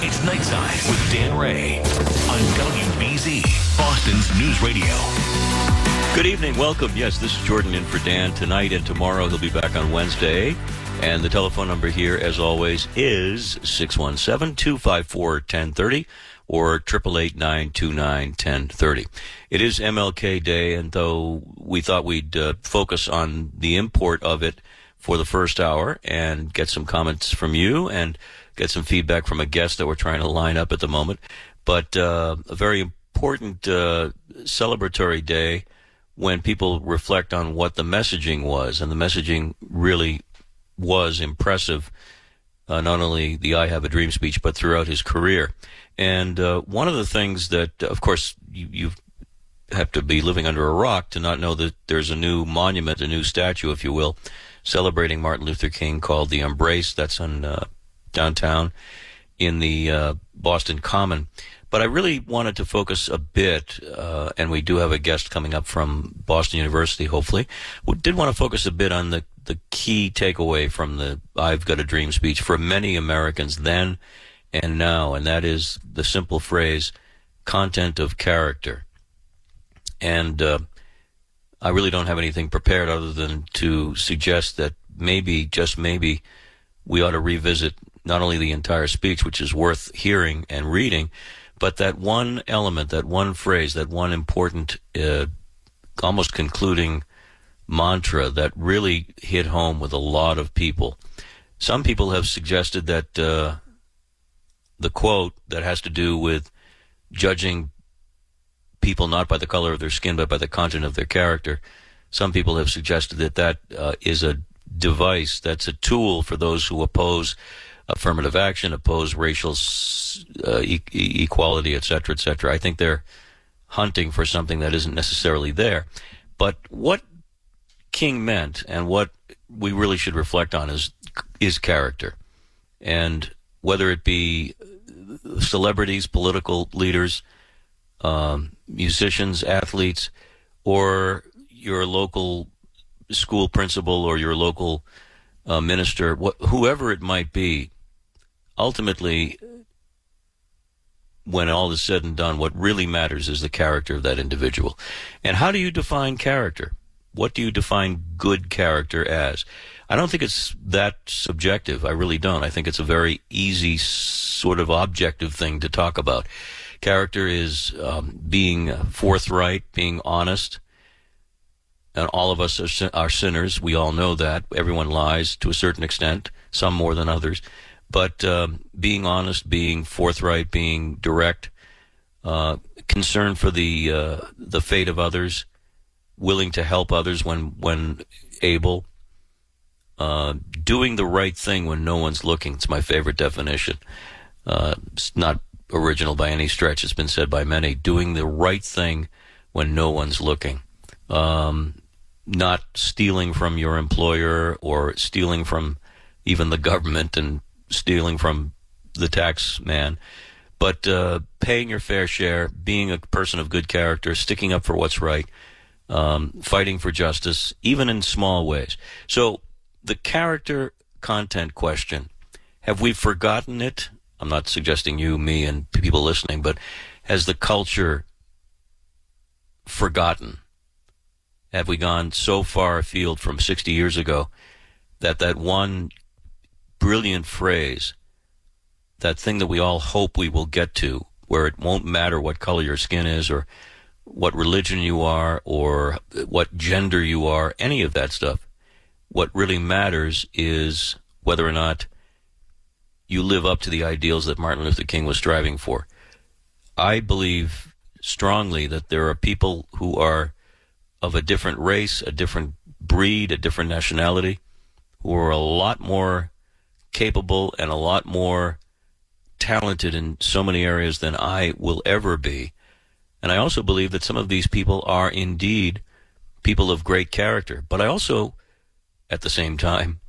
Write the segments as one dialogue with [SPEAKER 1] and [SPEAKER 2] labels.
[SPEAKER 1] It's Nightside with Dan Ray on WBZ, Boston's News Radio.
[SPEAKER 2] Good evening. Welcome. Yes, this is Jordan in for Dan tonight and tomorrow. He'll be back on Wednesday. And the telephone number here, as always, is 617 254 1030 or 888 929 1030. It is MLK Day, and though we thought we'd uh, focus on the import of it for the first hour and get some comments from you and get some feedback from a guest that we're trying to line up at the moment, but uh, a very important uh, celebratory day when people reflect on what the messaging was, and the messaging really was impressive. Uh, not only the "I Have a Dream" speech, but throughout his career. And uh, one of the things that, of course, you, you have to be living under a rock to not know that there's a new monument, a new statue, if you will, celebrating Martin Luther King called the Embrace. That's on uh, downtown in the uh, Boston Common. But I really wanted to focus a bit, uh, and we do have a guest coming up from Boston University, hopefully. We did want to focus a bit on the, the key takeaway from the I've Got a Dream speech for many Americans then and now, and that is the simple phrase content of character. And uh, I really don't have anything prepared other than to suggest that maybe, just maybe, we ought to revisit not only the entire speech, which is worth hearing and reading, but that one element, that one phrase, that one important, uh, almost concluding mantra that really hit home with a lot of people. Some people have suggested that uh, the quote that has to do with judging people not by the color of their skin, but by the content of their character. Some people have suggested that that uh, is a device, that's a tool for those who oppose affirmative action, oppose racial uh, e- equality, et cetera, et cetera. I think they're hunting for something that isn't necessarily there. But what King meant and what we really should reflect on is is character. And whether it be celebrities, political leaders, um, musicians, athletes, or your local school principal or your local uh, minister, wh- whoever it might be, ultimately, when all is said and done, what really matters is the character of that individual. And how do you define character? What do you define good character as? I don't think it's that subjective. I really don't. I think it's a very easy, sort of objective thing to talk about. Character is um, being forthright, being honest. And all of us are, are sinners. We all know that. Everyone lies to a certain extent, some more than others. But um, being honest, being forthright, being direct, uh, concern for the uh, the fate of others, willing to help others when when able, uh, doing the right thing when no one's looking. It's my favorite definition. Uh, it's not original by any stretch. It's been said by many. Doing the right thing when no one's looking. Um, not stealing from your employer or stealing from even the government and stealing from the tax man, but uh, paying your fair share, being a person of good character, sticking up for what's right, um, fighting for justice, even in small ways. So the character content question, have we forgotten it? I'm not suggesting you, me, and people listening, but has the culture forgotten? Have we gone so far afield from 60 years ago that that one brilliant phrase, that thing that we all hope we will get to, where it won't matter what color your skin is or what religion you are or what gender you are, any of that stuff. What really matters is whether or not you live up to the ideals that Martin Luther King was striving for. I believe strongly that there are people who are of a different race, a different breed, a different nationality, who are a lot more capable and a lot more talented in so many areas than I will ever be. And I also believe that some of these people are indeed people of great character. But I also, at the same time,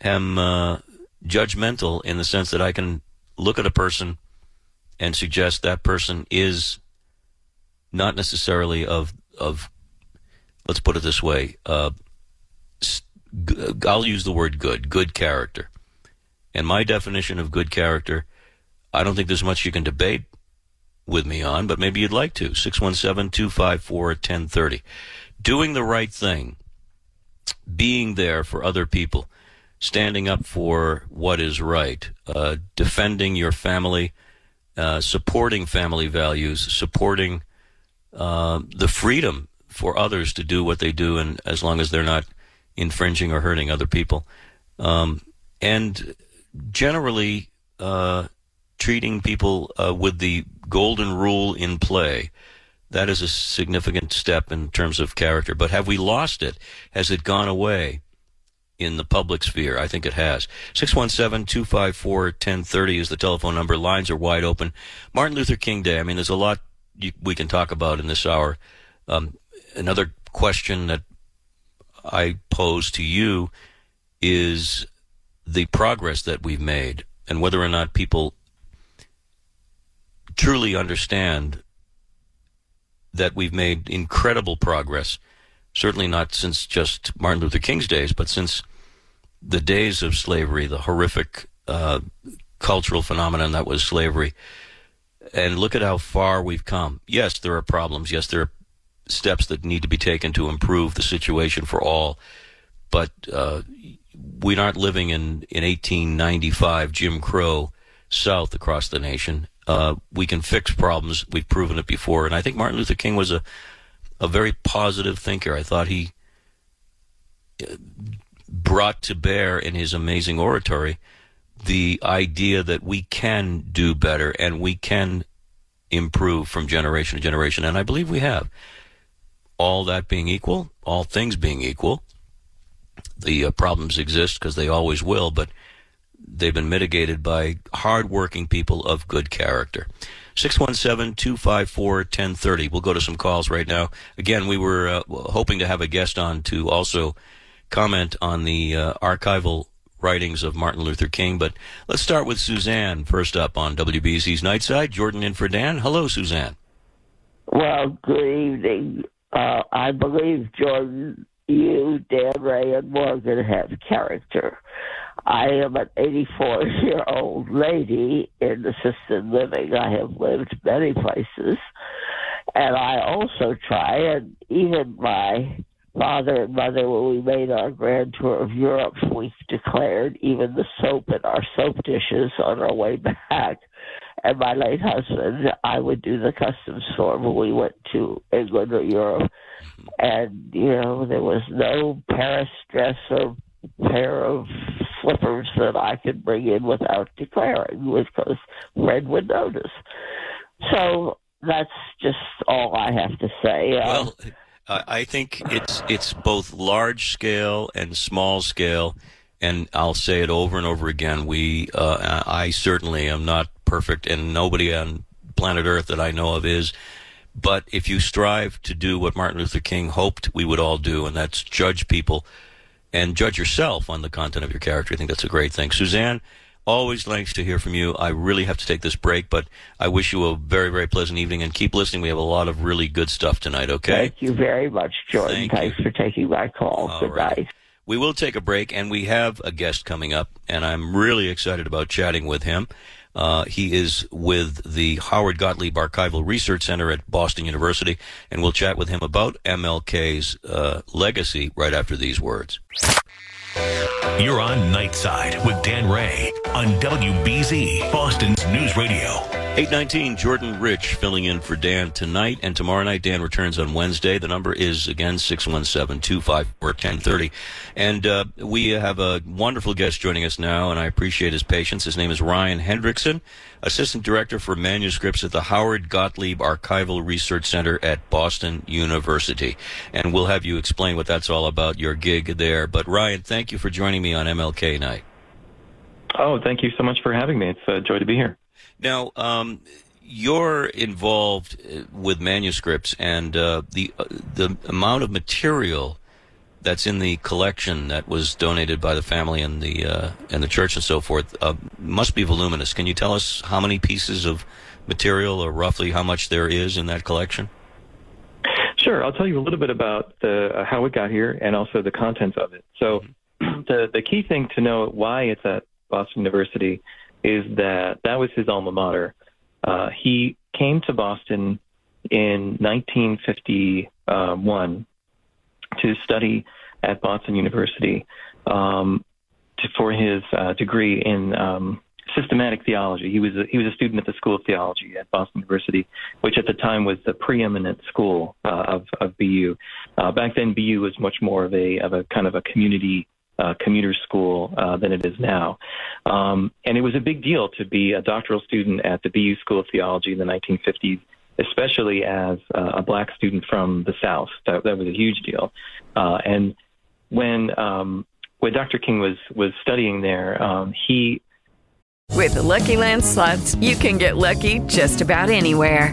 [SPEAKER 2] am uh, judgmental in the sense that I can look at a person and suggest that person is not necessarily of of let's put it this way uh, I'll use the word good good character and my definition of good character I don't think there's much you can debate with me on but maybe you'd like to. 617-254-1030 doing the right thing being there for other people standing up for what is right uh, defending your family uh, supporting family values, supporting uh, the freedom for others to do what they do, and as long as they're not infringing or hurting other people, um, and generally uh, treating people uh, with the golden rule in play. That is a significant step in terms of character. But have we lost it? Has it gone away? in the public sphere. I think it has. 617-254-1030 is the telephone number. Lines are wide open. Martin Luther King Day. I mean, there's a lot we can talk about in this hour. Um, another question that I pose to you is the progress that we've made and whether or not people truly understand that we've made incredible progress certainly not since just Martin Luther King's days, but since the days of slavery, the horrific uh, cultural phenomenon that was slavery. And look at how far we've come. Yes, there are problems. Yes, there are steps that need to be taken to improve the situation for all. But uh, we aren't living in, in 1895 Jim Crow South across the nation. Uh, we can fix problems. We've proven it before. And I think Martin Luther King was a a very positive thinker. I thought he uh, brought to bear in his amazing oratory the idea that we can do better and we can improve from generation to generation. And I believe we have. All that being equal, all things being equal, the uh, problems exist because they always will, but they've been mitigated by hardworking people of good character. 617-254-1030. We'll go to some calls right now. Again, we were uh, hoping to have a guest on to also comment on the uh, archival writings of Martin Luther King, but let's start with Suzanne first up on WBZ's Nightside. Jordan in for Dan. Hello, Suzanne.
[SPEAKER 3] Well, good evening. Uh, I believe Jordan, you, Dan Ray, and Morgan have character. I am an 84 year old lady in assisted living. I have lived many places. And I also try, and even my father and mother, when we made our grand tour of Europe, we declared even the soap in our soap dishes on our way back. And my late husband, I would do the customs for when we went to England or Europe. And, you know, there was no Paris dress or pair of slippers that I could bring in without declaring because Fred would notice. So that's just all I have to say.
[SPEAKER 2] Uh, well, I think it's it's both large scale and small scale, and I'll say it over and over again. We, uh, I certainly am not perfect, and nobody on planet Earth that I know of is. But if you strive to do what Martin Luther King hoped we would all do, and that's judge people and judge yourself on the content of your character. I think that's a great thing. Suzanne, always nice to hear from you. I really have to take this break, but I wish you a very, very pleasant evening and keep listening. We have a lot of really good stuff tonight, okay?
[SPEAKER 3] Thank you very much, Jordan. Thank Thanks you. for taking my call. All good right.
[SPEAKER 2] We will take a break, and we have a guest coming up, and I'm really excited about chatting with him. Uh, he is with the Howard Gottlieb Archival Research Center at Boston University, and we'll chat with him about MLK's uh, legacy right after these words.
[SPEAKER 1] You're on Nightside with Dan Ray on WBZ, Boston's News Radio.
[SPEAKER 2] 819, Jordan Rich filling in for Dan tonight and tomorrow night. Dan returns on Wednesday. The number is again 617-254-1030. And uh, we have a wonderful guest joining us now, and I appreciate his patience. His name is Ryan Hendrickson, Assistant Director for Manuscripts at the Howard Gottlieb Archival Research Center at Boston University. And we'll have you explain what that's all about, your gig there. But Ryan, thank you for joining me on MLK Night.
[SPEAKER 4] Oh, thank you so much for having me. It's a joy to be here.
[SPEAKER 2] Now, um, you're involved uh, with manuscripts, and uh, the uh, the amount of material that's in the collection that was donated by the family and the uh, and the church and so forth uh, must be voluminous. Can you tell us how many pieces of material, or roughly how much there is in that collection?
[SPEAKER 4] Sure, I'll tell you a little bit about the, uh, how it got here and also the contents of it. So, mm-hmm. the the key thing to know why it's at Boston University is that that was his alma mater. Uh, he came to Boston in 1951 to study at Boston University um, to, for his uh, degree in um, systematic theology. He was a, he was a student at the School of Theology at Boston University, which at the time was the preeminent school uh, of of BU. Uh, back then, BU was much more of a of a kind of a community uh, commuter school uh, than it is now. Um, and it was a big deal to be a doctoral student at the BU School of Theology in the 1950s, especially as uh, a black student from the South. That, that was a huge deal. Uh, and when um, when Dr. King was was studying there, um, he
[SPEAKER 5] with the Lucky Land slots, you can get lucky just about anywhere.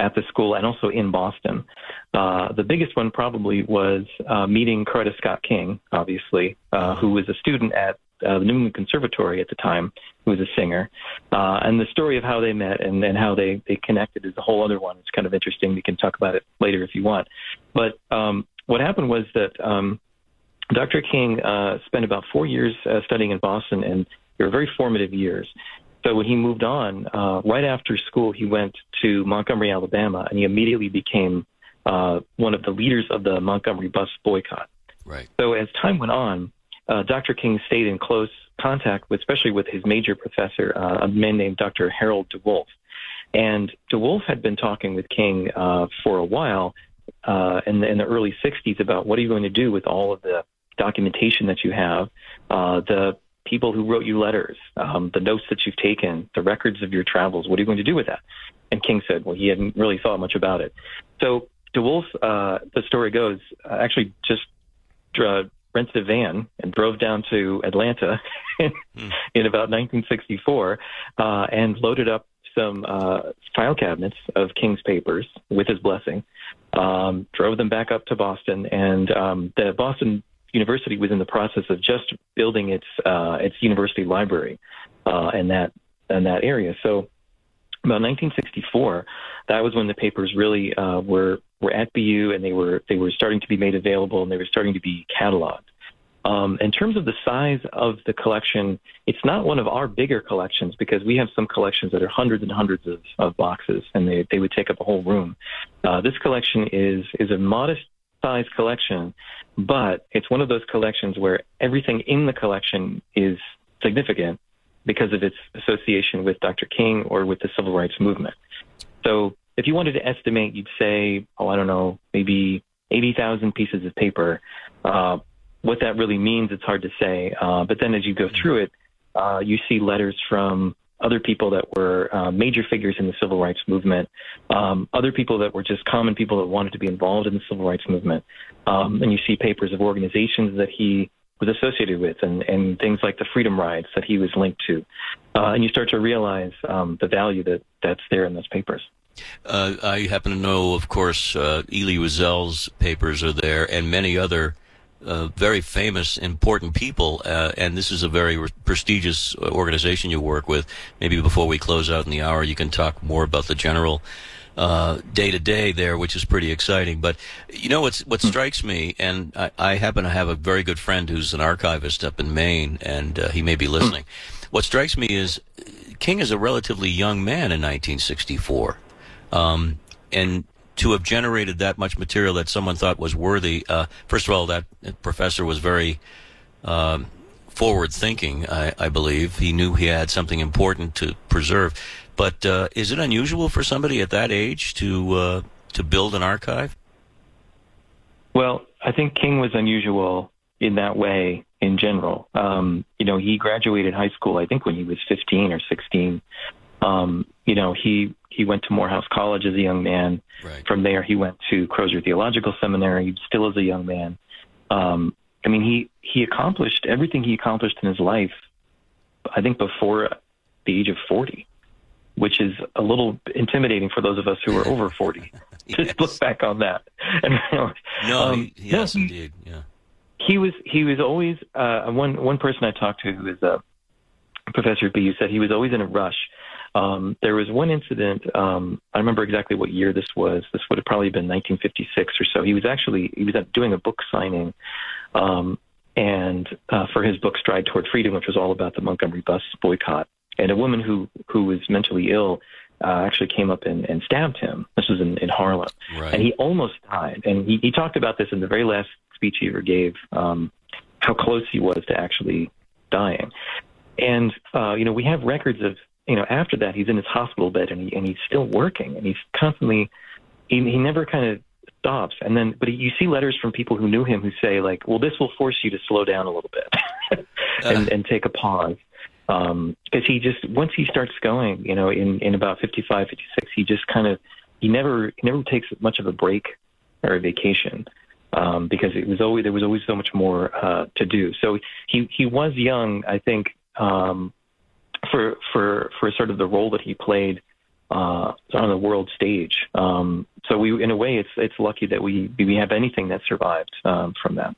[SPEAKER 4] at the school and also in Boston. Uh, the biggest one probably was uh, meeting Coretta Scott King, obviously, uh, who was a student at uh, the New England Conservatory at the time, who was a singer. Uh, and the story of how they met and, and how they, they connected is a whole other one. It's kind of interesting. We can talk about it later if you want. But um, what happened was that um, Dr. King uh, spent about four years uh, studying in Boston, and they were very formative years. So when he moved on, uh, right after school, he went to Montgomery, Alabama, and he immediately became uh, one of the leaders of the Montgomery bus boycott.
[SPEAKER 2] Right.
[SPEAKER 4] So as time went on, uh, Dr. King stayed in close contact, with, especially with his major professor, uh, a man named Dr. Harold DeWolf. And DeWolf had been talking with King uh, for a while uh, in, the, in the early 60s about what are you going to do with all of the documentation that you have, uh, the people who wrote you letters, um, the notes that you've taken, the records of your travels. What are you going to do with that? And King said, well, he hadn't really thought much about it. So DeWolf, uh, the story goes, uh, actually just uh, rented a van and drove down to Atlanta in, mm. in about 1964 uh, and loaded up some uh, file cabinets of King's papers with his blessing, um, drove them back up to Boston, and um, the Boston University was in the process of just building its uh, its university library uh, in that in that area. So about 1964, that was when the papers really uh, were were at BU and they were they were starting to be made available and they were starting to be cataloged. Um, in terms of the size of the collection, it's not one of our bigger collections because we have some collections that are hundreds and hundreds of, of boxes, and they, they would take up a whole room. Uh, this collection is is a modest size collection, but it's one of those collections where everything in the collection is significant because of its association with Dr. King or with the civil rights movement. So if you wanted to estimate, you'd say, oh, I don't know, maybe 80,000 pieces of paper. Uh, what that really means, it's hard to say. Uh, but then as you go through it, uh, you see letters from other people that were uh, major figures in the civil rights movement, um, other people that were just common people that wanted to be involved in the civil rights movement. Um, and you see papers of organizations that he was associated with and, and things like the freedom rides that he was linked to. Uh, and you start to realize um, the value that, that's there in those papers.
[SPEAKER 2] Uh, I happen to know, of course, uh, Elie Wiesel's papers are there and many other uh, very famous, important people, uh, and this is a very re- prestigious organization you work with. Maybe before we close out in the hour, you can talk more about the general day to day there, which is pretty exciting. But you know what's what strikes me, and I, I, happen to have a very good friend who's an archivist up in Maine, and uh, he may be listening. What strikes me is King is a relatively young man in 1964. Um, and to have generated that much material that someone thought was worthy. Uh, first of all, that professor was very um, forward thinking. I, I, believe he knew he had something important to preserve. But uh, is it unusual for somebody at that age to uh, to build an archive?
[SPEAKER 4] Well, I think King was unusual in that way in general. Um, you know, he graduated high school, I think, when he was 15 or 16. Um, you know, he he went to Morehouse College as a young man.
[SPEAKER 2] Right.
[SPEAKER 4] From there, he went to Crozer Theological Seminary, still as a young man. Um, I mean, he he accomplished everything he accomplished in his life. I think before the age of 40, which is a little intimidating for those of us who are over 40.
[SPEAKER 2] yes.
[SPEAKER 4] Just look back on that. And,
[SPEAKER 2] no,
[SPEAKER 4] um,
[SPEAKER 2] he, yes,
[SPEAKER 4] no, he,
[SPEAKER 2] indeed. Yeah.
[SPEAKER 4] He was he was always uh, one one person I talked to who is a professor at BU said he was always in a rush um, there was one incident. Um, I remember exactly what year this was. This would have probably been 1956 or so. He was actually he was doing a book signing, um, and uh, for his book Stride Toward Freedom, which was all about the Montgomery bus boycott. And a woman who who was mentally ill uh, actually came up and, and stabbed him. This was in, in Harlem,
[SPEAKER 2] right.
[SPEAKER 4] and he almost died. And he, he talked about this in the very last speech he ever gave. Um, how close he was to actually dying. And uh, you know, we have records of you know, after that, he's in his hospital bed and he and he's still working and he's constantly, he, he never kind of stops. And then, but you see letters from people who knew him who say like, well, this will force you to slow down a little bit and, uh. and take a pause. Um, cause he just, once he starts going, you know, in, in about 55, 56, he just kind of, he never, he never takes much of a break or a vacation. Um, because it was always, there was always so much more, uh, to do. So he, he was young, I think, um, for for for sort of the role that he played uh, on the world stage. Um, so we, in a way, it's it's lucky that we we have anything that survived um, from that.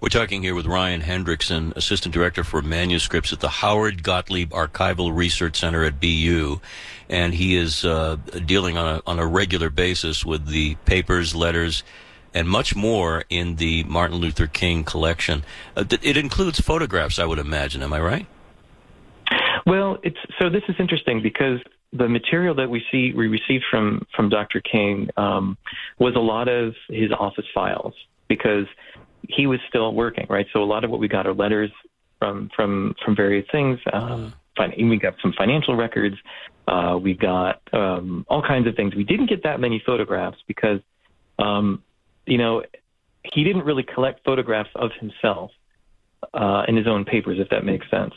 [SPEAKER 2] We're talking here with Ryan Hendrickson, Assistant Director for Manuscripts at the Howard Gottlieb Archival Research Center at BU, and he is uh, dealing on a on a regular basis with the papers, letters. And much more in the Martin Luther King collection. Uh, it includes photographs, I would imagine. Am I right?
[SPEAKER 4] Well, it's so this is interesting because the material that we see we received from from Dr. King um, was a lot of his office files because he was still working, right? So a lot of what we got are letters from from from various things. Um, we got some financial records. Uh, we got um, all kinds of things. We didn't get that many photographs because, um, you know, he didn't really collect photographs of himself uh, in his own papers, if that makes sense.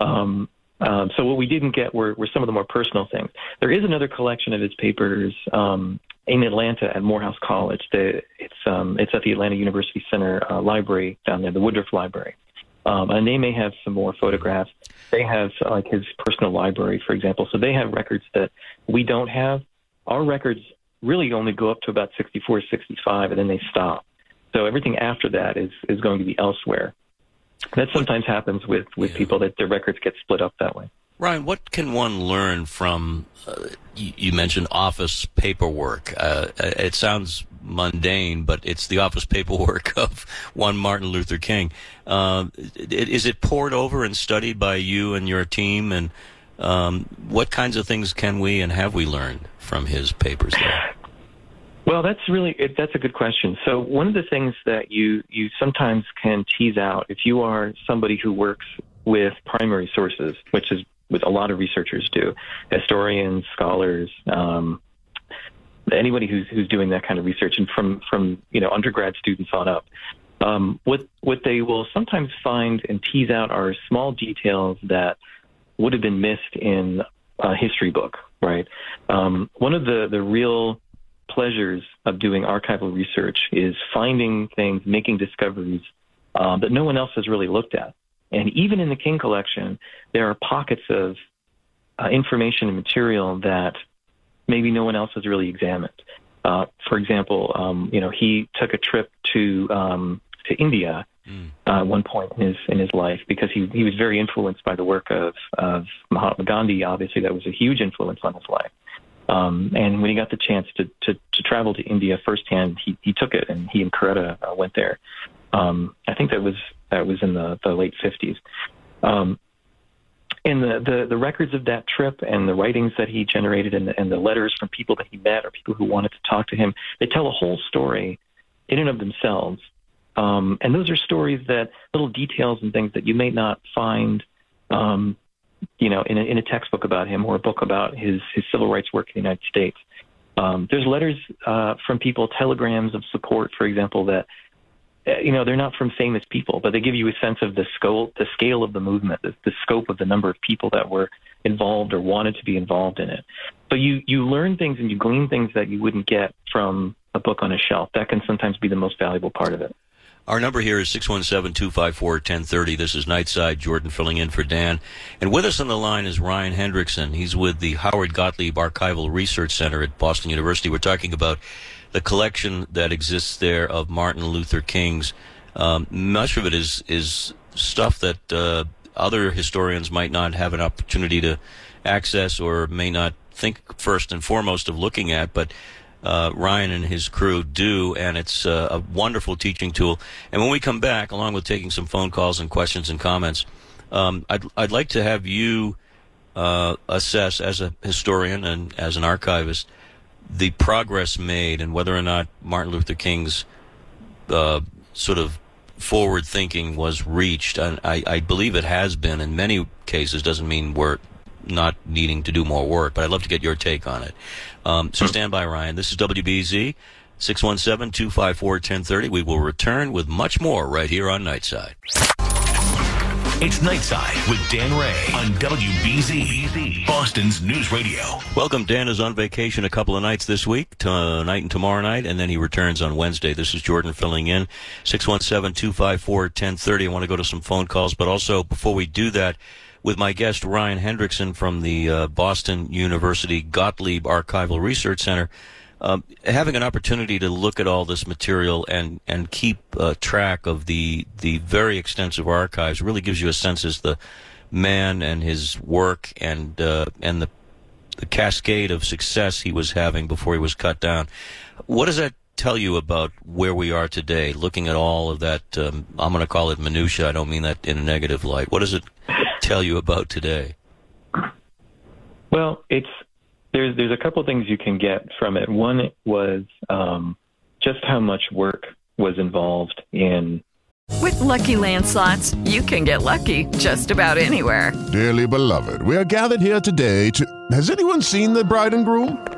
[SPEAKER 4] Um, um, so what we didn't get were, were some of the more personal things. There is another collection of his papers um, in Atlanta at Morehouse College. The, it's um, it's at the Atlanta University Center uh, Library down there, the Woodruff Library. Um, and they may have some more photographs. They have uh, like his personal library, for example. So they have records that we don't have. Our records really only go up to about 64, 65, and then they stop. So everything after that is is going to be elsewhere. That sometimes happens with, with yeah. people that their records get split up that way.
[SPEAKER 2] Ryan, what can one learn from? Uh, you, you, mentioned office paperwork. Uh, it sounds mundane, but it's the office paperwork of one Martin Luther King. Uh, is it poured over and studied by you and your team? And um, what kinds of things can we and have we learned from his papers there?
[SPEAKER 4] Well, that's really that's a good question. So one of the things that you you sometimes can tease out if you are somebody who works with primary sources, which is what a lot of researchers do, historians, scholars, um, anybody who's who's doing that kind of research, and from from you know undergrad students on up. Um, what what they will sometimes find and tease out are small details that would have been missed in a history book, right? Um, one of the the real pleasures of doing archival research is finding things, making discoveries uh, that no one else has really looked at. And even in the King collection, there are pockets of uh, information and material that maybe no one else has really examined. Uh, for example, um, you know, he took a trip to um, to India mm. uh, at one point in his in his life because he he was very influenced by the work of of Mahatma Gandhi. Obviously, that was a huge influence on his life. Um, and when he got the chance to, to, to travel to India firsthand, he, he took it, and he and Coretta uh, went there. Um, I think that was that was in the, the late 50s. Um, and the, the, the records of that trip and the writings that he generated and the, and the letters from people that he met or people who wanted to talk to him, they tell a whole story in and of themselves Um, and those are stories that little details and things that you may not find, um, you know, in a, in a textbook about him or a book about his his civil rights work in the United States. Um, there's letters uh, from people, telegrams of support, for example, that uh, you know they're not from famous people, but they give you a sense of the scale, the scale of the movement, the, the scope of the number of people that were involved or wanted to be involved in it. So you you learn things and you glean things that you wouldn't get from a book on a shelf. That can sometimes be the most valuable part of it.
[SPEAKER 2] Our number here is 617-254-1030. This is Nightside. Jordan filling in for Dan. And with us on the line is Ryan Hendrickson. He's with the Howard Gottlieb Archival Research Center at Boston University. We're talking about the collection that exists there of Martin Luther King's. Um, much of it is is stuff that uh, other historians might not have an opportunity to access or may not think first and foremost of looking at, but uh, Ryan and his crew do, and it's uh, a wonderful teaching tool. And when we come back, along with taking some phone calls and questions and comments, um, I'd I'd like to have you uh, assess as a historian and as an archivist the progress made and whether or not Martin Luther King's uh, sort of forward thinking was reached. And I, I believe it has been in many cases. Doesn't mean we're not needing to do more work, but I'd love to get your take on it. Um, so stand by, Ryan. This is WBZ. 617-254-1030. We will return with much more right here on Nightside.
[SPEAKER 1] It's Nightside with Dan Ray on WBZ, Boston's News Radio.
[SPEAKER 2] Welcome. Dan is on vacation a couple of nights this week, tonight and tomorrow night, and then he returns on Wednesday. This is Jordan filling in. 617-254-1030. I want to go to some phone calls, but also before we do that, with my guest Ryan Hendrickson from the uh, Boston University Gottlieb Archival Research Center. Um, having an opportunity to look at all this material and and keep uh, track of the the very extensive archives really gives you a sense as the man and his work and uh, and the the cascade of success he was having before he was cut down. What does that tell you about where we are today? Looking at all of that, um, I'm going to call it minutia. I don't mean that in a negative light. What does it tell you about today?
[SPEAKER 4] Well, it's there's there's a couple things you can get from it. One was um, just how much work was involved in.
[SPEAKER 5] With Lucky Land slots, you can get lucky just about anywhere.
[SPEAKER 6] Dearly beloved, we are gathered here today to. Has anyone seen the bride and groom?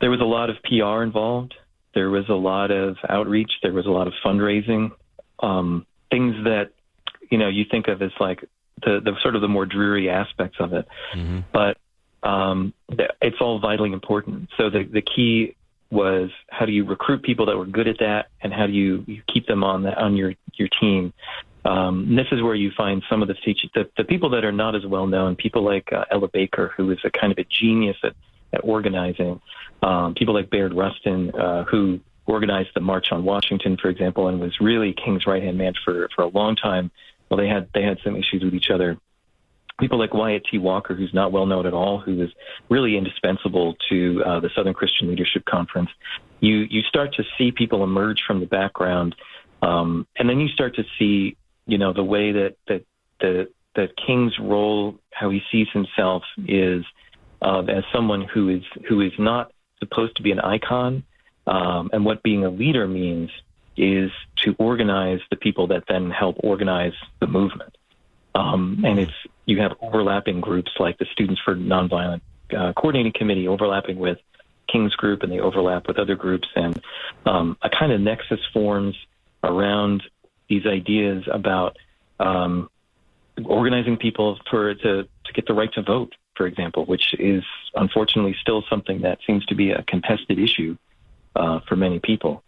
[SPEAKER 4] There was a lot of PR involved. There was a lot of outreach. There was a lot of fundraising. Um, things that you know you think of as like the, the sort of the more dreary aspects of it. Mm-hmm. But um, it's all vitally important. So the the key was how do you recruit people that were good at that, and how do you, you keep them on the, on your your team. Um, this is where you find some of the teachers, the, the people that are not as well known, people like uh, Ella Baker, who is a kind of a genius at, at organizing, um, people like Bayard Rustin, uh, who organized the March on Washington, for example, and was really King's right hand man for, for a long time well, they had they had some issues with each other. People like Wyatt T. Walker, who's not well known at all, who was really indispensable to uh, the Southern Christian Leadership Conference. You you start to see people emerge from the background, um, and then you start to see, you know, the way that that the that King's role, how he sees himself, is uh, as someone who is who is not supposed to be an icon, um, and what being a leader means is to organize the people that then help organize the movement. Um, and it's you have overlapping groups like the Students for Nonviolent uh, Coordinating Committee overlapping with King's Group, and they overlap with other groups, and um, a kind of nexus forms around these ideas about um, organizing people for to to get the right to vote, for example, which is unfortunately still something that seems to be a contested issue uh, for many people.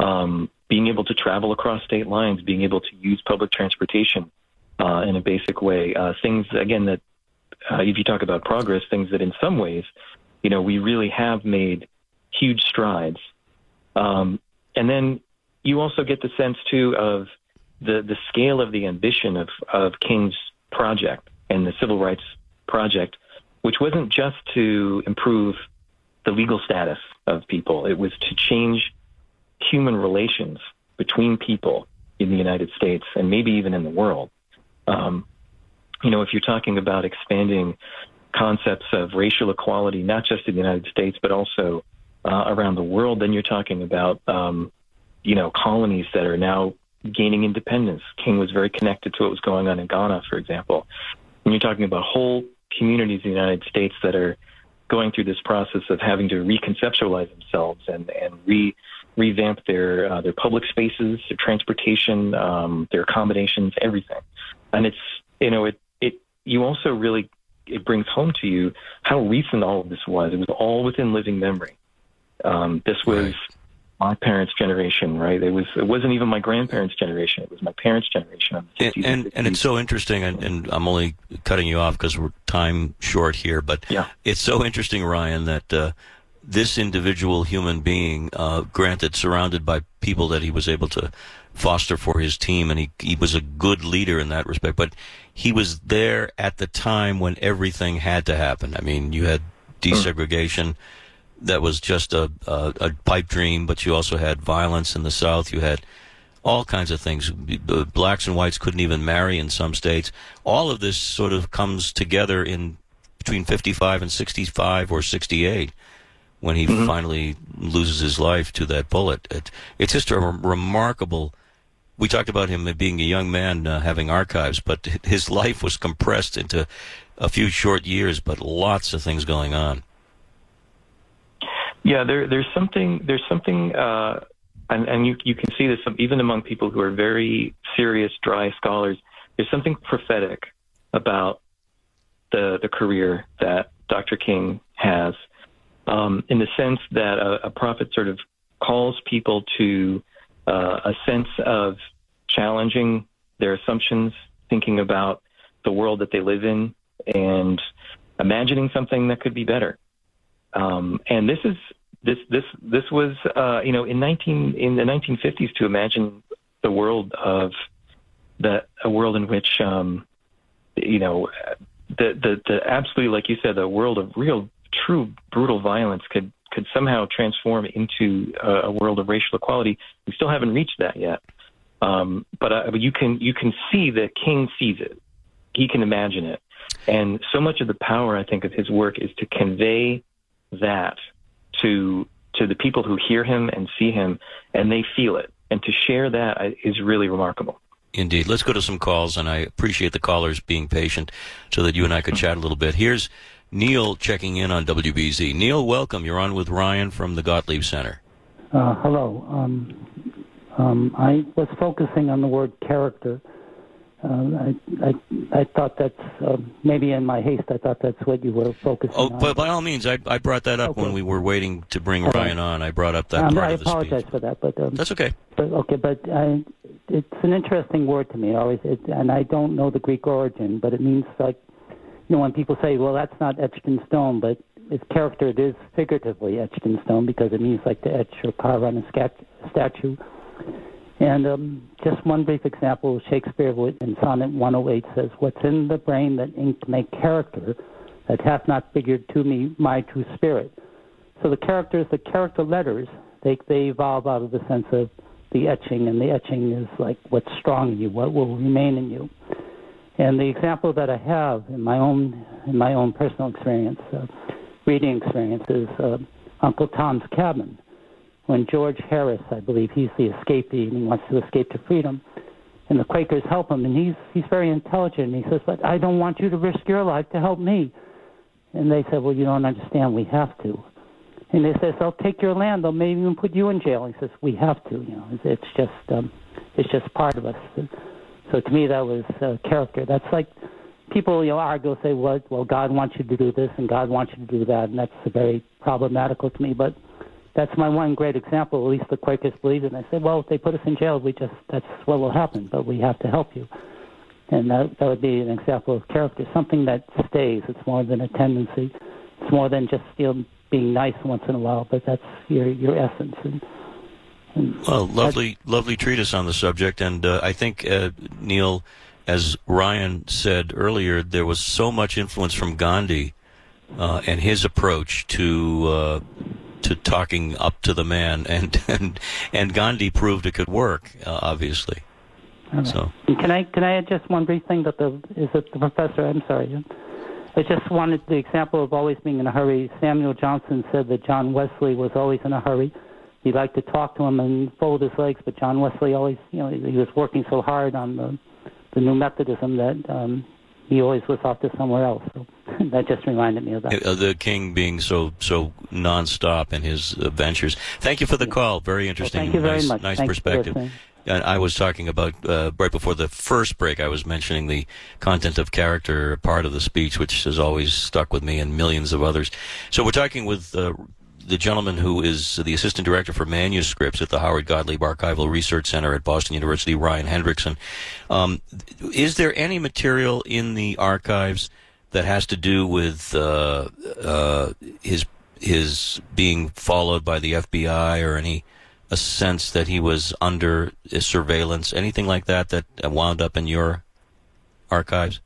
[SPEAKER 4] Um, being able to travel across state lines, being able to use public transportation uh, in a basic way. Uh, things, again, that uh, if you talk about progress, things that in some ways, you know, we really have made huge strides. Um, and then you also get the sense, too, of the the scale of the ambition of of King's project and the civil rights project, which wasn't just to improve the legal status of people, it was to change human relations between people in the United States and maybe even in the world. Um, you know, if you're talking about expanding concepts of racial equality, not just in the United States, but also uh, around the world, then you're talking about, um, you know, colonies that are now gaining independence. King was very connected to what was going on in Ghana, for example. And you're talking about whole communities in the United States that are going through this process of having to reconceptualize themselves and, and re revamp their uh, their public spaces, their transportation, um, their accommodations, everything. And it's you know it it you also really it brings home to you how recent all of this was. It was all within living memory. Um, this was. My parents' generation, right? It was it wasn't even my grandparents' generation. It was my parents' generation.
[SPEAKER 2] And and, and, it's so interesting, and, and I'm only cutting you off because we're time short here, but
[SPEAKER 4] yeah.
[SPEAKER 2] it's so interesting, Ryan, that. Uh, this individual human being, uh, granted, surrounded by people that he was able to foster for his team, and he, he was a good leader in that respect, but he was there at the time when everything had to happen. I mean, you had desegregation. That was just a, a, a pipe dream, but you also had violence in the South. You had all kinds of things. Blacks and whites couldn't even marry in some states. All of this sort of comes together in between 55 and 65 or 68 when he mm-hmm. finally loses his life to that bullet. It, it's just a remarkable. We talked about him being a young man uh, having archives, but his life was compressed into a few short years, but lots of things going on.
[SPEAKER 4] Yeah, there, there's something. There's something, uh, and, and you you can see this even among people who are very serious, dry scholars. There's something prophetic about the the career that Dr. King has um, in the sense that a, a, prophet sort of calls people to uh, a sense of challenging their assumptions, thinking about the world that they live in, and imagining something that could be better. Um, and this is this this this was uh, you know in 19 in the 1950s to imagine the world of that a world in which um, you know the, the the absolutely like you said the world of real true brutal violence could could somehow transform into a, a world of racial equality. We still haven't reached that yet, um, but, uh, you can you can see that King sees it. He can imagine it, and so much of the power I think of his work is to convey that to to the people who hear him and see him, and they feel it, and to share that uh, really remarkable.
[SPEAKER 2] Indeed. Let's go to some calls, and I appreciate the callers being patient so that you and I could chat a little bit. Here's Neil checking in on WBZ. Neil, welcome. You're on with Ryan from the Gottlieb Center.
[SPEAKER 7] Uh, hello. Um, um, I was focusing on the word character. Uh, I, I, I thought that's uh, maybe in my haste. I thought that's what you were focusing
[SPEAKER 2] oh,
[SPEAKER 7] on.
[SPEAKER 2] Oh, but by all means, I, I brought that up okay. when we were waiting to bring Ryan on. I brought up that
[SPEAKER 7] um,
[SPEAKER 2] part
[SPEAKER 7] I
[SPEAKER 2] of the
[SPEAKER 7] apologize
[SPEAKER 2] speech.
[SPEAKER 7] for that, but um,
[SPEAKER 2] that's okay.
[SPEAKER 7] But okay, but I, it's an interesting word to me. Always, it, and I don't know the Greek origin, but it means like you know, when people say, well, that's not etched in stone, but its character, it is figuratively etched in stone because it means like to etch or carve on a scat- statue. And um, just one brief example, Shakespeare in Sonnet 108 says, What's in the brain that ink make character, that hath not figured to me my true spirit. So the characters, the character letters, they, they evolve out of the sense of the etching, and the etching is like what's strong in you, what will remain in you. And the example that I have in my own in my own personal experience, uh, reading experience, is uh, Uncle Tom's Cabin. When George Harris, I believe he's the escapee and he wants to escape to freedom, and the Quakers help him, and he's he's very intelligent. And he says, "But I don't want you to risk your life to help me." And they said, "Well, you don't understand. We have to." And they says, "They'll take your land. They'll maybe even put you in jail." He says, "We have to. You know, it's, just um, it's just part of us." So to me, that was uh, character. That's like people, you know, argue, say, well, well, God wants you to do this and God wants you to do that, and that's very problematical to me. But that's my one great example. At least the Quakers believe it. And I say, well, if they put us in jail, we just that's what will happen. But we have to help you, and that that would be an example of character, something that stays. It's more than a tendency. It's more than just you know being nice once in a while, but that's your your essence. And
[SPEAKER 2] Well, lovely, lovely treatise on the subject, and uh, I think uh, Neil, as Ryan said earlier, there was so much influence from Gandhi uh, and his approach to uh, to talking up to the man, and and and Gandhi proved it could work, uh, obviously. So
[SPEAKER 7] Can I can I add just one brief thing that the is it the professor? I'm sorry. I just wanted the example of always being in a hurry. Samuel Johnson said that John Wesley was always in a hurry. He liked to talk to him and fold his legs, but John Wesley always, you know, he was working so hard on the the new Methodism that um, he always was off to somewhere else. So that just reminded me of that.
[SPEAKER 2] uh, the king being so so nonstop in his uh, ventures. Thank you for the call. Very interesting.
[SPEAKER 7] thank you very
[SPEAKER 2] nice,
[SPEAKER 7] much.
[SPEAKER 2] Nice
[SPEAKER 7] Thanks
[SPEAKER 2] perspective. And I was talking about uh, right before the first break. I was mentioning the content of character part of the speech, which has always stuck with me and millions of others. So we're talking with uh, the gentleman who is the assistant director for manuscripts at the Howard Gottlieb Archival Research Center at Boston University, Ryan Hendrickson. Um, is there any material in the archives that has to do with uh, uh, his his being followed by the FBI or any a sense that he was under surveillance, anything like that that wound up in your archives?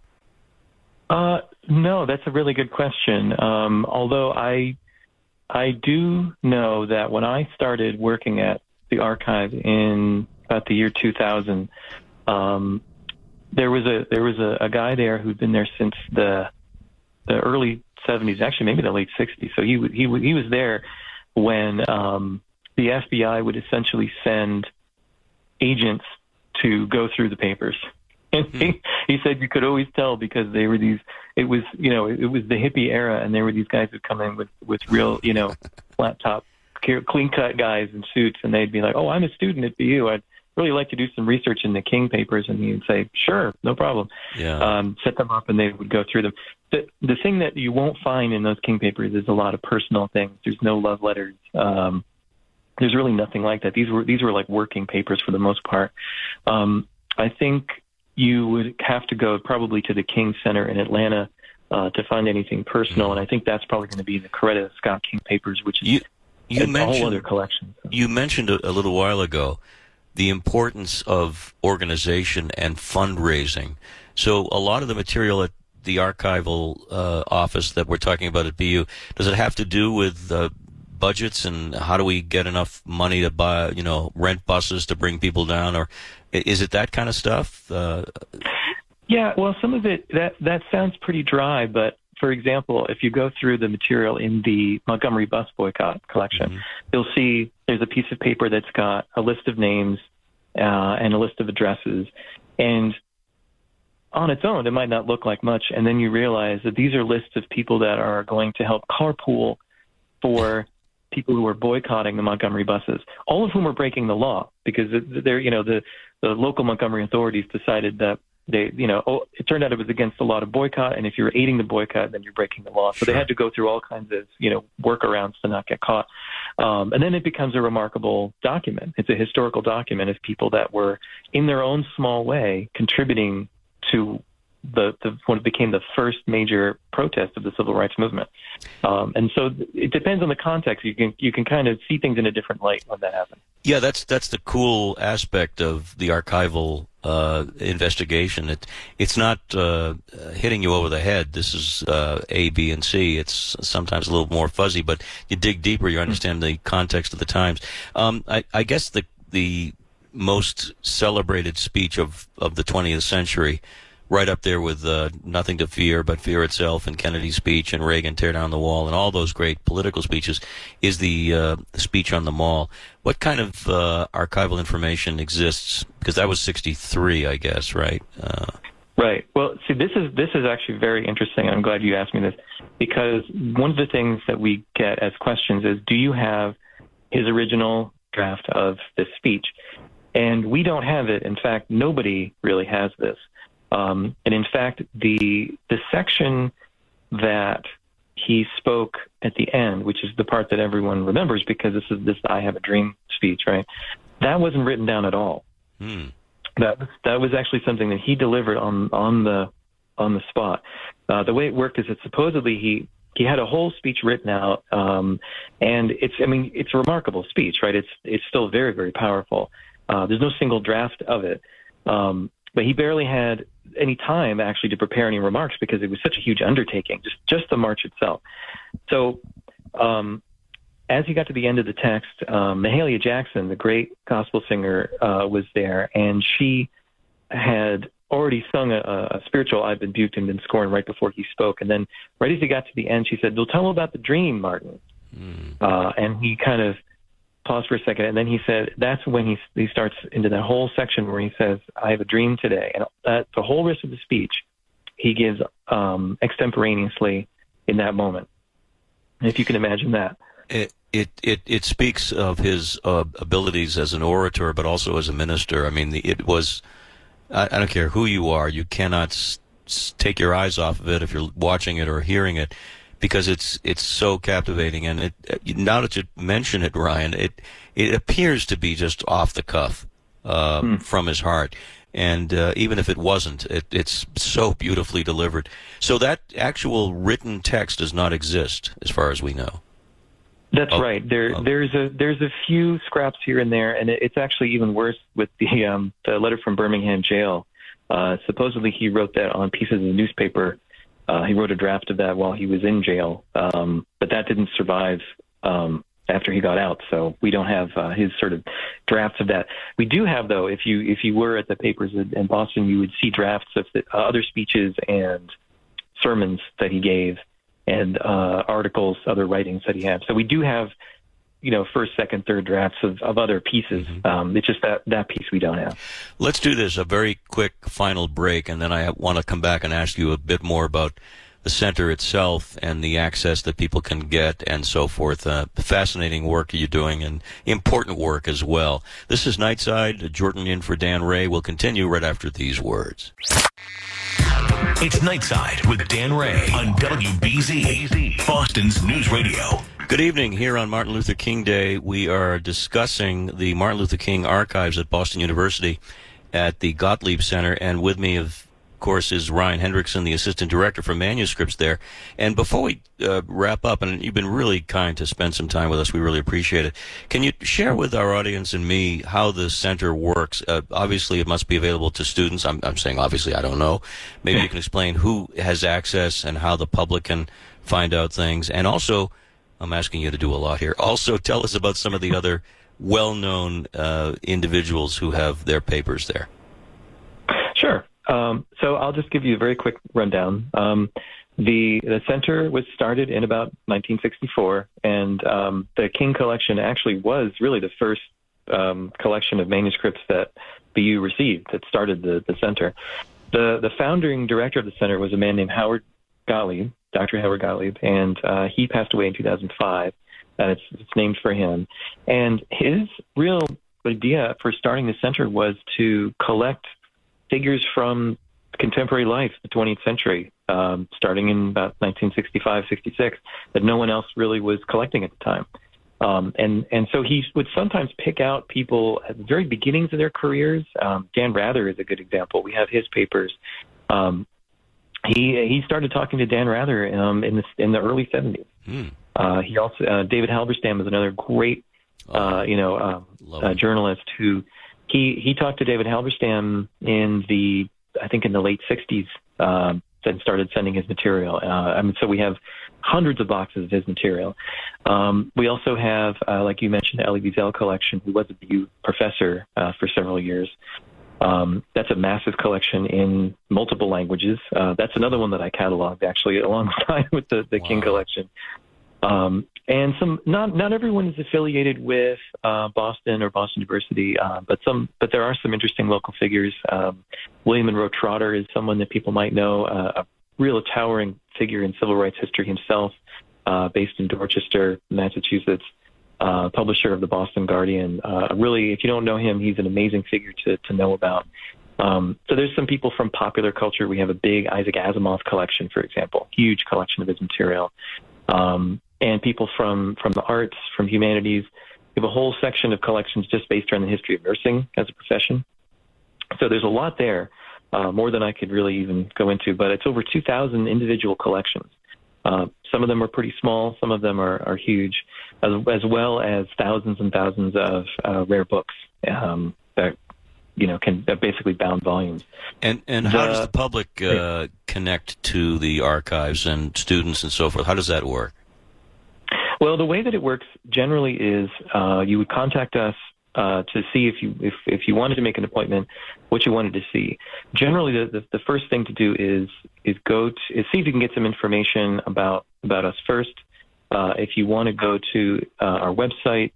[SPEAKER 4] Uh, no, that's a really good question. Um, although I, I do know that when I started working at the archive in about the year 2000, um, there was a there was a, a guy there who'd been there since the the early 70s, actually maybe the late 60s. So he he he was there when um, the FBI would essentially send agents to go through the papers. And he, he said you could always tell because they were these. It was you know it was the hippie era, and there were these guys who'd come in with with real you know flat top, clean cut guys in suits, and they'd be like, "Oh, I'm a student at BU. I'd really like to do some research in the King papers," and he'd say, "Sure, no problem."
[SPEAKER 2] Yeah.
[SPEAKER 4] Um, set them up, and they would go through them. The the thing that you won't find in those King papers is a lot of personal things. There's no love letters. Um, there's really nothing like that. These were these were like working papers for the most part. Um, I think you would have to go probably to the King Center in Atlanta uh, to find anything personal, and I think that's probably going to be the Coretta Scott King papers, which is
[SPEAKER 2] You you
[SPEAKER 4] a whole
[SPEAKER 2] mentioned
[SPEAKER 4] other collection.
[SPEAKER 2] you mentioned a, a little while ago the importance of organization and fundraising. So a lot of the material at the archival uh, office that we're talking about at BU does it have to do with uh, budgets and how do we get enough money to buy you know rent buses to bring people down or is it that kind of stuff? Uh,
[SPEAKER 4] Yeah, well, some of it that that sounds pretty dry, but for example, if you go through the material in the Montgomery bus boycott collection, you'll see there's a piece of paper that's got a list of names uh, and a list of addresses, and on its own, it might not look like much, and then you realize that these are lists of people that are going to help carpool for people who are boycotting the Montgomery buses, all of whom are breaking the law because they're, you know, the the local Montgomery authorities decided that they, you know, oh, it turned out it was against the law to boycott, and if you're aiding the boycott, then you're breaking the law. So they had to go through all kinds of, you know, workarounds to not get caught. Um, and then it becomes a remarkable document. It's a historical document of people that were, in their own small way, contributing to the, the what became the first major protest of the civil rights movement. Um, and so it depends on the context. You can you can kind of see things in a different light when that happens.
[SPEAKER 2] Yeah, that's that's the cool aspect of the archival uh, investigation. It it's not uh, hitting you over the head. This is uh, A, B, and C. It's sometimes a little more fuzzy, but you dig deeper, you understand the context of the times. Um, I, I guess the the most celebrated speech of of the 20th century. Right up there with uh, nothing to fear but fear itself, and Kennedy's speech, and Reagan tear down the wall, and all those great political speeches, is the, uh, speech on the mall. What kind of uh, archival information exists? Because that was '63, I guess, right? Uh,
[SPEAKER 4] Right. Well, see, this is this is actually very interesting. I'm glad you asked me this because one of the things that we get as questions is, do you have his original draft of this speech? And we don't have it. In fact, nobody really has this. Um, and in fact, the the section that he spoke at the end, which is the part that everyone remembers because this is this "I Have a Dream" speech, right? That wasn't written down at all.
[SPEAKER 2] hmm.
[SPEAKER 4] That that was actually something that he delivered on on the on the spot. Uh, the way it worked is that supposedly he he had a whole speech written out, um, and it's I mean it's a remarkable speech, right? It's it's still very very powerful. Uh, there's no single draft of it, um, but he barely had any time actually to prepare any remarks because it was such a huge undertaking, just just the march itself. So. Um, as he got to the end of the text, um, Mahalia Jackson, the great gospel singer, uh, was there, and she had already sung a, a spiritual "I've been buked and been scorned" right before he spoke, and then right as he got to the end, she said, "Well, tell him about the dream, Martin." Mm. Uh, and he kind of paused for a second, and then he said, "That's when he he starts into that whole section where he says, "I have a dream today," and that the whole rest of the speech he gives um, extemporaneously in that moment. If you can imagine that.
[SPEAKER 2] It, it it it speaks of his uh, abilities as an orator, but also as a minister. I mean, the, it was. I, I, don't care who you are, you cannot s- take your eyes off of it if you're watching it or hearing it, because it's it's so captivating. And it, now that you mention it, Ryan, it it appears to be just off the cuff uh, hmm. from his heart. And uh, even if it wasn't, it, it's so beautifully delivered. So that actual written text does not exist, as far as we know.
[SPEAKER 4] That's oh, right. There, oh. there's a there's a few scraps here and there, and it, it's actually even worse with the um, the letter from Birmingham jail. Uh, supposedly, he wrote that on pieces of the newspaper. Uh, he wrote a draft of that while he was in jail, um, but that didn't survive um, after he got out. So we don't have uh, his sort of drafts of that. We do have, though, if you if you were at the papers in, Boston, you would see drafts of the, uh, other speeches and sermons that he gave and uh, articles, other writings that he had. So we do have, you know, first, second, third drafts of, of other pieces. Mm-hmm. Um, it's just that that piece we don't have.
[SPEAKER 2] Let's do this a very quick final break, and then I want to come back and ask you a bit more about the center itself and the access that people can get and so forth. Uh, fascinating work you're doing and important work as well. This is Nightside. Jordan in for Dan Rea. We'll continue right after these words.
[SPEAKER 1] It's Nightside with Dan Rea on WBZ, Boston's News Radio.
[SPEAKER 2] Good evening. Here on Martin Luther King Day, we are discussing the Martin Luther King archives at Boston University at the Gottlieb Center. And with me, of course, is Ryan Hendrickson, the assistant director for manuscripts there. And before we uh, wrap up, and you've been really kind to spend some time with us, we really appreciate it. Can you share with our audience and me how the center works? Uh, obviously, it must be available to students. I'm, I'm saying obviously, I don't know. Maybe you can explain who has access and how the public can find out things. And also, I'm asking you to do a lot here. Also, tell us about some of the other well-known uh, individuals who have their papers there.
[SPEAKER 4] Um, so I'll just give you a very quick rundown. Um, the the center was started in about 1964, and um, the King Collection actually was really the first um, collection of manuscripts that BU received that started the the center. The the founding director of the center was a man named Howard Gottlieb, Dr. Howard Gottlieb, and uh, he passed away in 2005. And it's, it's named for him. And his real idea for starting the center was to collect figures from contemporary life, the 20th century, um, starting in about 1965, 66, that no one else really was collecting at the time. Um, and and so he would sometimes pick out people at the very beginnings of their careers. Um, Dan Rather is a good example. We have his papers. Um, he he started talking to Dan Rather um, in the in the early 70s. Hmm. Uh, he also uh, David Halberstam is another great oh, uh, you know um, uh, journalist who he he talked to David Halberstam in the I think in the late '60s. Um, and started sending his material. Uh, I mean, so we have hundreds of boxes of his material. Um, we also have, uh, like you mentioned, the Elie Wiesel collection, who was a BU professor uh, for several years. Um, that's a massive collection in multiple languages. Uh, that's another one that I cataloged actually alongside with the, the wow. King collection. Um, and some not not everyone is affiliated with uh, Boston or Boston University, uh, but some but there are some interesting local figures. Um, William Monroe Trotter is someone that people might know, uh, a real towering figure in civil rights history himself, uh, based in Dorchester, Massachusetts. Uh, publisher of the Boston Guardian. Uh, really, if you don't know him, he's an amazing figure to to know about. Um, so there's some people from popular culture. We have a big Isaac Asimov collection, for example, huge collection of his material. Um, and people from from the arts, from humanities. We have a whole section of collections just based around the history of nursing as a profession. So there's a lot there, uh, more than I could really even go into. But it's over 2,000 individual collections. Uh, Some of them are pretty small. Some of them are, are huge, as, as well as thousands and thousands of uh, rare books um, that you know can that basically bound volumes.
[SPEAKER 2] And and how does the public uh, connect to the archives and students and so forth? How does that work?
[SPEAKER 4] Well, the way that it works generally is uh, you would contact us uh, to see if you if if you wanted to make an appointment, what you wanted to see. Generally, the, the, the first thing to do is is go to is see if you can get some information about about us first. Uh, if you want to go to uh, our website,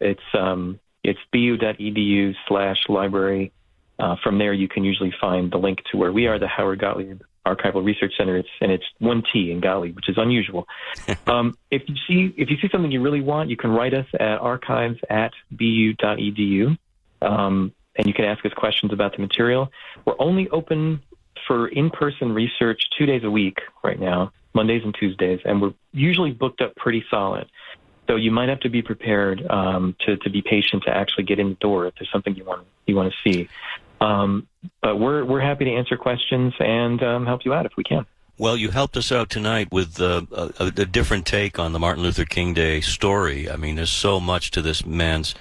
[SPEAKER 4] it's um, it's bu.edu slash library. Uh, from there, you can usually find the link to where we are, the Howard Gottlieb Archival Research Center. It's and it's one T in Gottlieb, which is unusual. um, if you see if you see something you really want, you can write us at archives at bu.edu, um, and you can ask us questions about the material. We're only open for in-person research two days a week right now, Mondays and Tuesdays, and we're usually booked up pretty solid. So you might have to be prepared um, to to be patient to actually get in the door if there's something you want you want to see. Um, but we're we're happy to answer questions and um, help you out if we can.
[SPEAKER 2] Well, you helped us out tonight with uh, a, a, different take on the Martin Luther King Day story. I mean, there's so much to this man's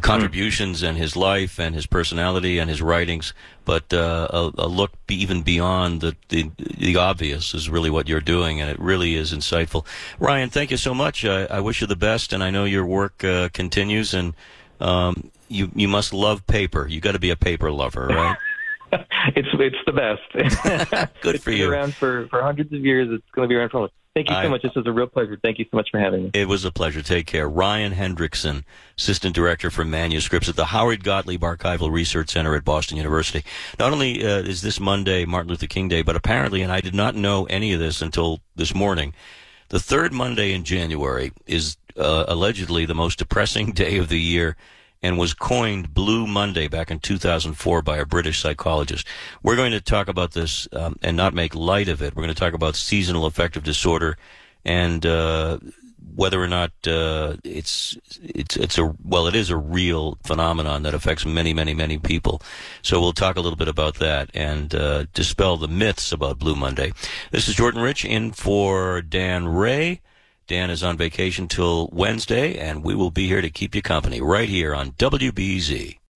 [SPEAKER 2] contributions and his life and his personality and his writings, but uh, a, a, look even beyond the, the, the obvious is really what you're doing, and it really is insightful. Ryan, thank you so much. I, I wish you the best, and I know your work uh, continues, and um, you you must love paper. You got to be a paper lover, right?
[SPEAKER 4] it's it's the best.
[SPEAKER 2] Good
[SPEAKER 4] it's
[SPEAKER 2] for
[SPEAKER 4] been
[SPEAKER 2] you.
[SPEAKER 4] Around for for hundreds of years. It's going to be around for. Thank you so
[SPEAKER 2] I-
[SPEAKER 4] much. This was a real pleasure. Thank you so much for having me.
[SPEAKER 2] It was a pleasure. Take care. Ryan Hendrickson, Assistant Director for Manuscripts at the Howard Gottlieb Archival Research Center at Boston University. Not only uh, is this Monday Martin Luther King Day, but apparently, and I did not know any of this until this morning, the third Monday in January is uh, allegedly the most depressing day of the year and was coined Blue Monday back in 2004 by a British psychologist. We're going to talk about this um, and not make light of it. We're going to talk about seasonal affective disorder and uh, whether or not uh, it's it's it's a well, it is a real phenomenon that affects many, many, many people. So we'll talk a little bit about that and uh, dispel the myths about Blue Monday. This is Jordan Rich in for Dan Rea. Dan is on vacation till Wednesday, and we will be here to keep you company right here on WBZ.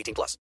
[SPEAKER 8] 18 plus.